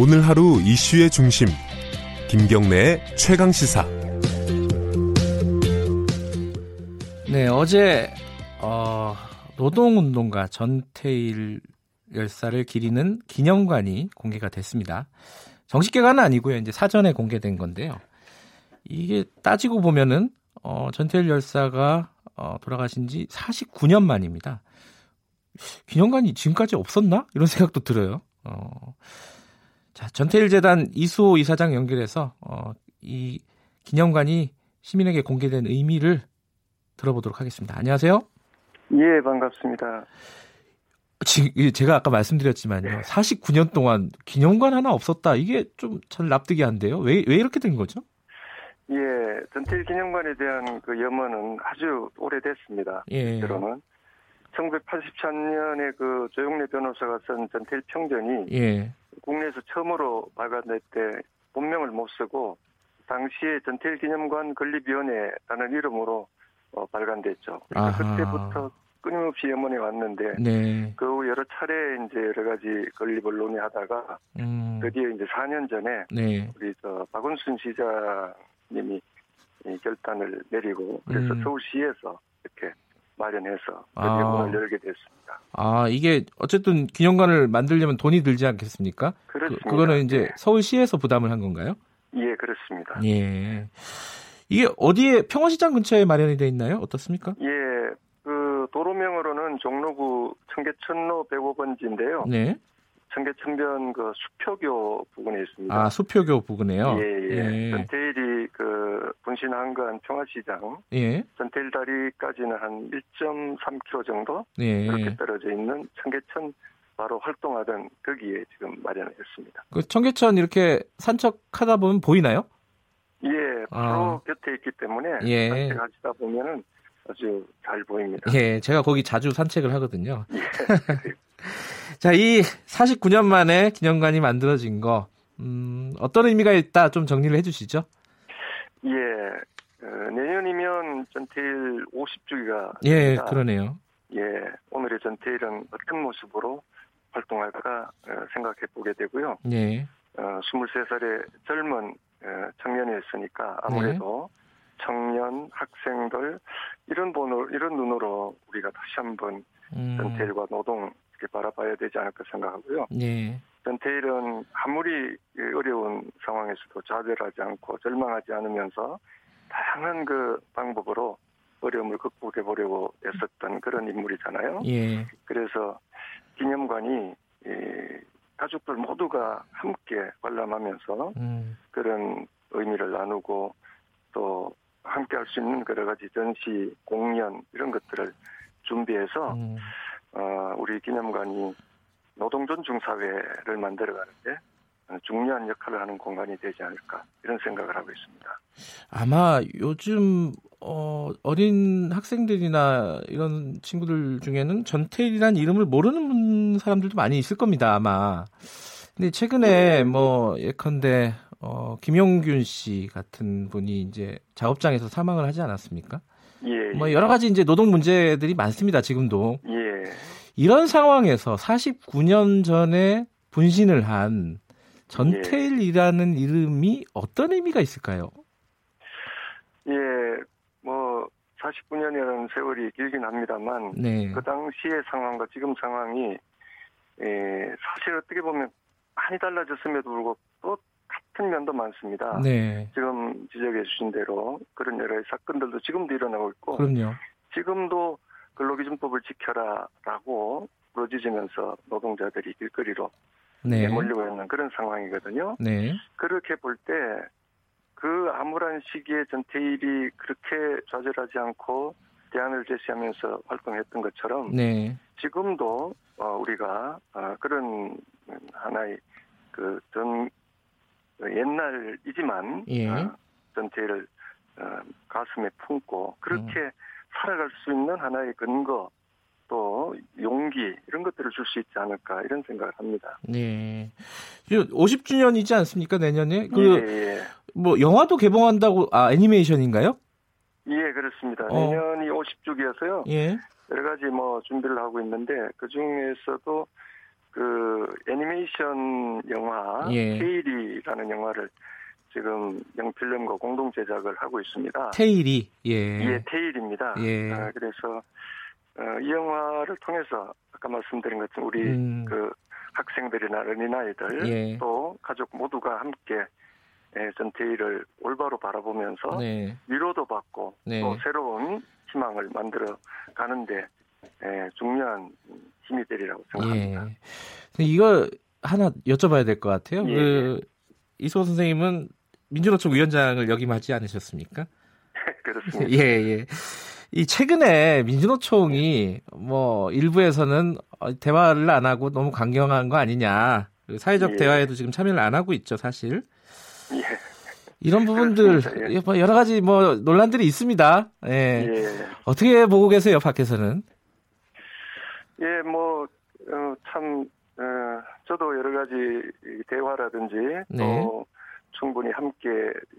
오늘 하루 이슈의 중심 김경래의 최강 시사. 네, 어제 어, 노동운동가 전태일 열사를 기리는 기념관이 공개가 됐습니다. 정식 개관은 아니고요. 이제 사전에 공개된 건데요. 이게 따지고 보면은 어, 전태일 열사가 어, 돌아가신 지 49년 만입니다. 기념관이 지금까지 없었나? 이런 생각도 들어요. 어, 자, 전태일 재단 이수호 이사장 연결해서 어, 이 기념관이 시민에게 공개된 의미를 들어보도록 하겠습니다. 안녕하세요. 예, 반갑습니다. 지금 제가 아까 말씀드렸지만요. 49년 동안 기념관 하나 없었다. 이게 좀 잘 납득이 안 돼요. 왜, 왜 이렇게 된 거죠? 예, 전태일 기념관에 대한 그 염원은 아주 오래됐습니다. 예. 그러면 1983년에 그 조용래 변호사가 쓴 전태일 평전이 예. 국내에서 처음으로 발간될 때 본명을 못 쓰고 당시에 전태일 기념관 건립위원회라는 이름으로 어, 발간됐죠. 아하. 그때부터 끊임없이 염원이 왔는데 네. 그 후 여러 차례 이제 여러 가지 건립을 논의하다가 음. 드디어 이제 4년 전에 네. 우리 저 박원순 시장님이 이 결단을 내리고 그래서 음. 서울시에서 이렇게 마련해서 아. 문을 열게 됐습니다. 아, 이게 어쨌든 기념관을 만들려면 돈이 들지 않겠습니까? 그, 그렇습니다. 그 거는 이제 예. 서울시에서 부담을 한 건가요? 예, 그렇습니다. 예. 이게 어디에 평화시장 근처에 마련이 돼 있나요? 어떻습니까? 예, 그 도로명으로는 종로구 청계천로 105번지인데요. 네. 청계천변 그 수표교 부근에 있습니다. 아, 수표교 부근에요. 예, 예. 예. 전태일이 그 분신한 건 평화시장, 예. 전태일 다리까지는 한 1.3km 정도 예. 이렇게 떨어져 있는 청계천 바로 활동하던 거기에 지금 마련했습니다. 그 청계천 이렇게 산책하다 보면 보이나요? 예, 바로 아. 곁에 있기 때문에 예. 산책하시다 보면은 아주 잘 보입니다. 예, 제가 거기 자주 산책을 하거든요. 예. 자, 이 49년 만에 기념관이 만들어진 거, 음, 어떤 의미가 있다 좀 정리를 해주시죠. 예, 어, 내년이면 전태일 50주기가 예, 그러네요. 예, 오늘의 전태일은 어떤 모습으로 활동할까 어, 생각해 보게 되고요. 예, 어, 23살의 젊은 어, 청년이었으니까 아무래도 네. 청년, 학생들 이런 번호 이런 눈으로 우리가 다시 한번 음, 전태일과 노동 이렇게 바라봐야 되지 않을까 생각하고요. 예, 전태일은 아무리 어려운 상황에서도 좌절하지 않고 절망하지 않으면서 다양한 그 방법으로 어려움을 극복해 보려고 애썼던 그런 인물이잖아요. 예, 그래서 기념관이 이 가족들 모두가 함께 관람하면서 음, 그런 의미를 나누고 또 함께 할 수 있는 여러 가지 전시, 공연 이런 것들을 준비해서 음, 어, 우리 기념관이 노동존 중 사회를 만들어가는데 중요한 역할을 하는 공간이 되지 않을까 이런 생각을 하고 있습니다. 아마 요즘 어, 어린 학생들이나 이런 친구들 중에는 전태일이라는 이름을 모르는 사람들도 많이 있을 겁니다, 아마. 근데 최근에 뭐 예컨대 어, 김용균 씨 같은 분이 이제 작업장에서 사망을 하지 않았습니까? 예, 뭐 여러 가지 이제 노동 문제들이 많습니다, 지금도. 예, 이런 상황에서 49년 전에 분신을 한 전태일이라는 이름이 어떤 의미가 있을까요? 예, 뭐 49년이라는 세월이 길긴 합니다만 네. 그 당시의 상황과 지금 상황이 예, 사실 어떻게 보면 많이 달라졌음에도 불구하고 또 같은 면도 많습니다. 네. 지금 지적해 주신 대로 그런 여러 사건들도 지금도 일어나고 있고 그럼요. 지금도 근로기준법을 지켜라라고 부러지면서 노동자들이 길거리로 네. 몰리고 있는 그런 상황이거든요. 네. 그렇게 볼 때 그 암울한 시기에 전태일이 그렇게 좌절하지 않고 대안을 제시하면서 활동했던 것처럼 네. 지금도 어, 우리가 어, 그런 하나의 그 전 옛날이지만 예. 어, 전태일을 어, 가슴에 품고 그렇게 살아갈 수 있는 하나의 근거 또 용기 이런 것들을 줄 수 있지 않을까 이런 생각을 합니다. 네. 50주년이지 않습니까, 내년에? 그, 예, 예. 뭐, 영화도 개봉한다고, 아, 애니메이션인가요? 예, 그렇습니다. 어. 내년이 50주기여서요. 예. 여러 가지 뭐 준비를 하고 있는데 그 중에서도 그 애니메이션 영화 예. 테일이라는 영화를 지금 영필름과 공동 제작을 하고 있습니다. 테일이 예. 예, 테일입니다. 예. 아, 그래서 어, 이 영화를 통해서 아까 말씀드린 것처럼 우리 음. 그 학생들이나 어린아이들 예. 또 가족 모두가 함께 예, 전 테일을 올바로 바라보면서 네. 위로도 받고 네. 또 새로운 희망을 만들어 가는데 예, 중요한 힘이 되리라고 예. 생각합니다. 근데 이거 하나 여쭤봐야 될 것 같아요. 예. 그 이소 선생님은 민주노총 위원장을 역임하지 않으셨습니까? 그렇습니다. 예, 예. 이 최근에 민주노총이 뭐 일부에서는 어, 대화를 안 하고 너무 강경한 거 아니냐. 그 사회적 예. 대화에도 지금 참여를 안 하고 있죠, 사실. 예. 이런 부분들 그렇습니다. 예. 뭐 여러 가지 뭐 논란들이 있습니다. 예. 예. 어떻게 보고 계세요, 밖에서는? 예, 뭐, 어, 참, 어, 저도 여러 가지 이 대화라든지 네. 또 충분히 함께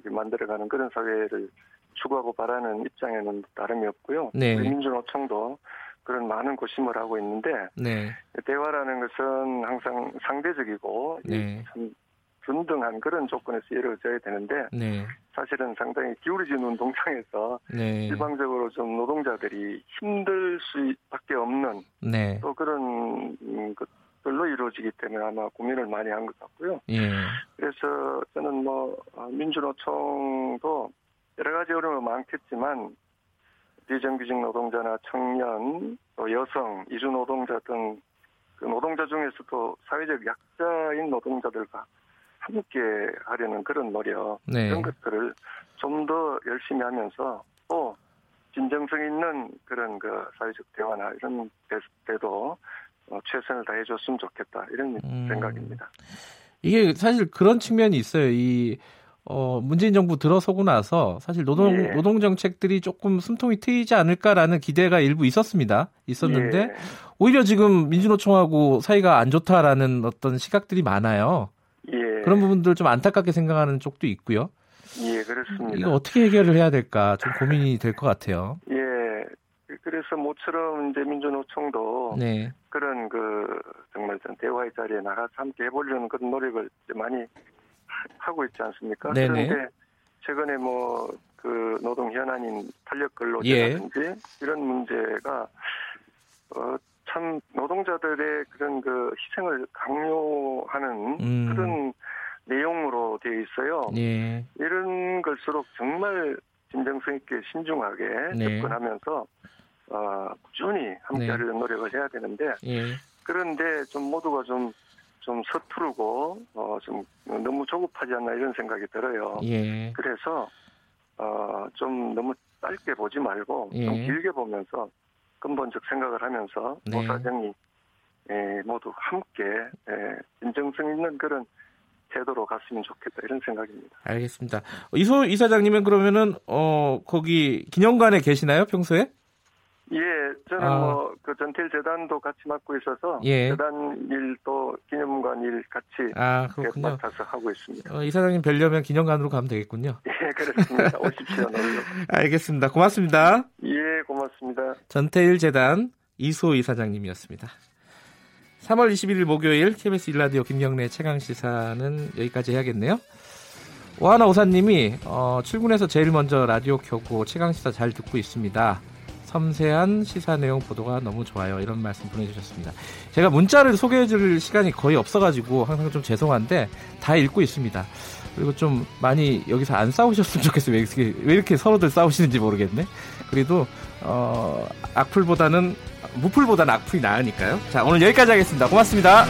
만들어가는 그런 사회를 추구하고 바라는 입장에는 다름이 없고요. 네. 민주노총도 그런 많은 고심을 하고 있는데 네. 대화라는 것은 항상 상대적이고 네. 참 균등한 그런 조건에서 이루어져야 되는데 네. 사실은 상당히 기울어진 운동장에서 네. 일방적으로 좀 노동자들이 힘들 수밖에 없는 네. 또 그런 음, 것들로 이루어지기 때문에 아마 고민을 많이 한 것 같고요. 예. 그래서 저는 뭐 어, 민주노총도 여러 가지 어려움이 많겠지만 비정규직 노동자나 청년, 또 여성, 이주 노동자 등 그 노동자 중에서도 사회적 약자인 노동자들과 함께 하려는 그런 노력 네. 이런 것들을 좀 더 열심히 하면서 또 진정성 있는 그런 그 사회적 대화나 이런 데- 데도 어, 최선을 다해줬으면 좋겠다 이런 음. 생각입니다. 이게 사실 그런 측면이 있어요. 이 어, 문재인 정부 들어서고 나서 사실 노동 예. 노동 정책들이 조금 숨통이 트이지 않을까라는 기대가 일부 있었습니다. 있었는데 예. 오히려 지금 민주노총하고 사이가 안 좋다라는 어떤 시각들이 많아요. 예. 그런 부분들 좀 안타깝게 생각하는 쪽도 있고요. 예, 그렇습니다. 이거 어떻게 해결을 해야 될까 좀 고민이 될 것 같아요. 예. 그래서 모처럼 이제 민주노총도 네, 그런 그 정말 전 대화의 자리에 나가서 함께 해보려는 그런 노력을 많이 하- 하고 있지 않습니까? 네네. 그런데 최근에 뭐 그 노동 현안인 탄력 예. 근로제라든지 이런 문제가 어, 참 노동자들의 그런 그 희생을 강요하는 음. 그런 내용으로 되어 있어요. 예, 이런 걸수록 정말 진정성 있게 신중하게 네. 접근하면서 어, 꾸준히 함께 네. 하려는 노력을 해야 되는데 예, 그런데 좀 모두가 좀, 좀 서투르고 어, 좀 너무 조급하지 않나 이런 생각이 들어요. 예, 그래서 어, 좀 너무 짧게 보지 말고 좀 예. 길게 보면서 근본적 생각을 하면서 네. 노사정이 예, 모두 함께 예, 진정성 있는 그런 제도로 갔으면 좋겠다 이런 생각입니다. 알겠습니다. 이소 이사장님은 그러면은 어 거기 기념관에 계시나요 평소에? 예, 저는 아. 뭐그 전태일 재단도 같이 맡고 있어서 예. 재단 일도 기념관 일 같이 아 그렇군요. 맡아서 하고 있습니다. 어, 이사장님 뵈려면 기념관으로 가면 되겠군요. 예, 그렇습니다. 오십시오, 놀러. 알겠습니다. 고맙습니다. 예, 고맙습니다. 전태일 재단 이소 이사장님이었습니다. 3월 21일 목요일 KBS 일라디오 김경래 최강 시사는 여기까지 해야겠네요. 오하나 오사님이 어, 출근해서 제일 먼저 라디오 켜고 최강 시사 잘 듣고 있습니다. 섬세한 시사 내용 보도가 너무 좋아요. 이런 말씀 보내주셨습니다. 제가 문자를 소개해줄 시간이 거의 없어가지고 항상 좀 죄송한데 다 읽고 있습니다. 그리고 좀 많이 여기서 안 싸우셨으면 좋겠어요. 왜 이렇게, 왜 이렇게 서로들 싸우시는지 모르겠네. 그래도 어, 악플보다는 무플보다는 악플이 나으니까요. 자 오늘 여기까지 하겠습니다. 고맙습니다.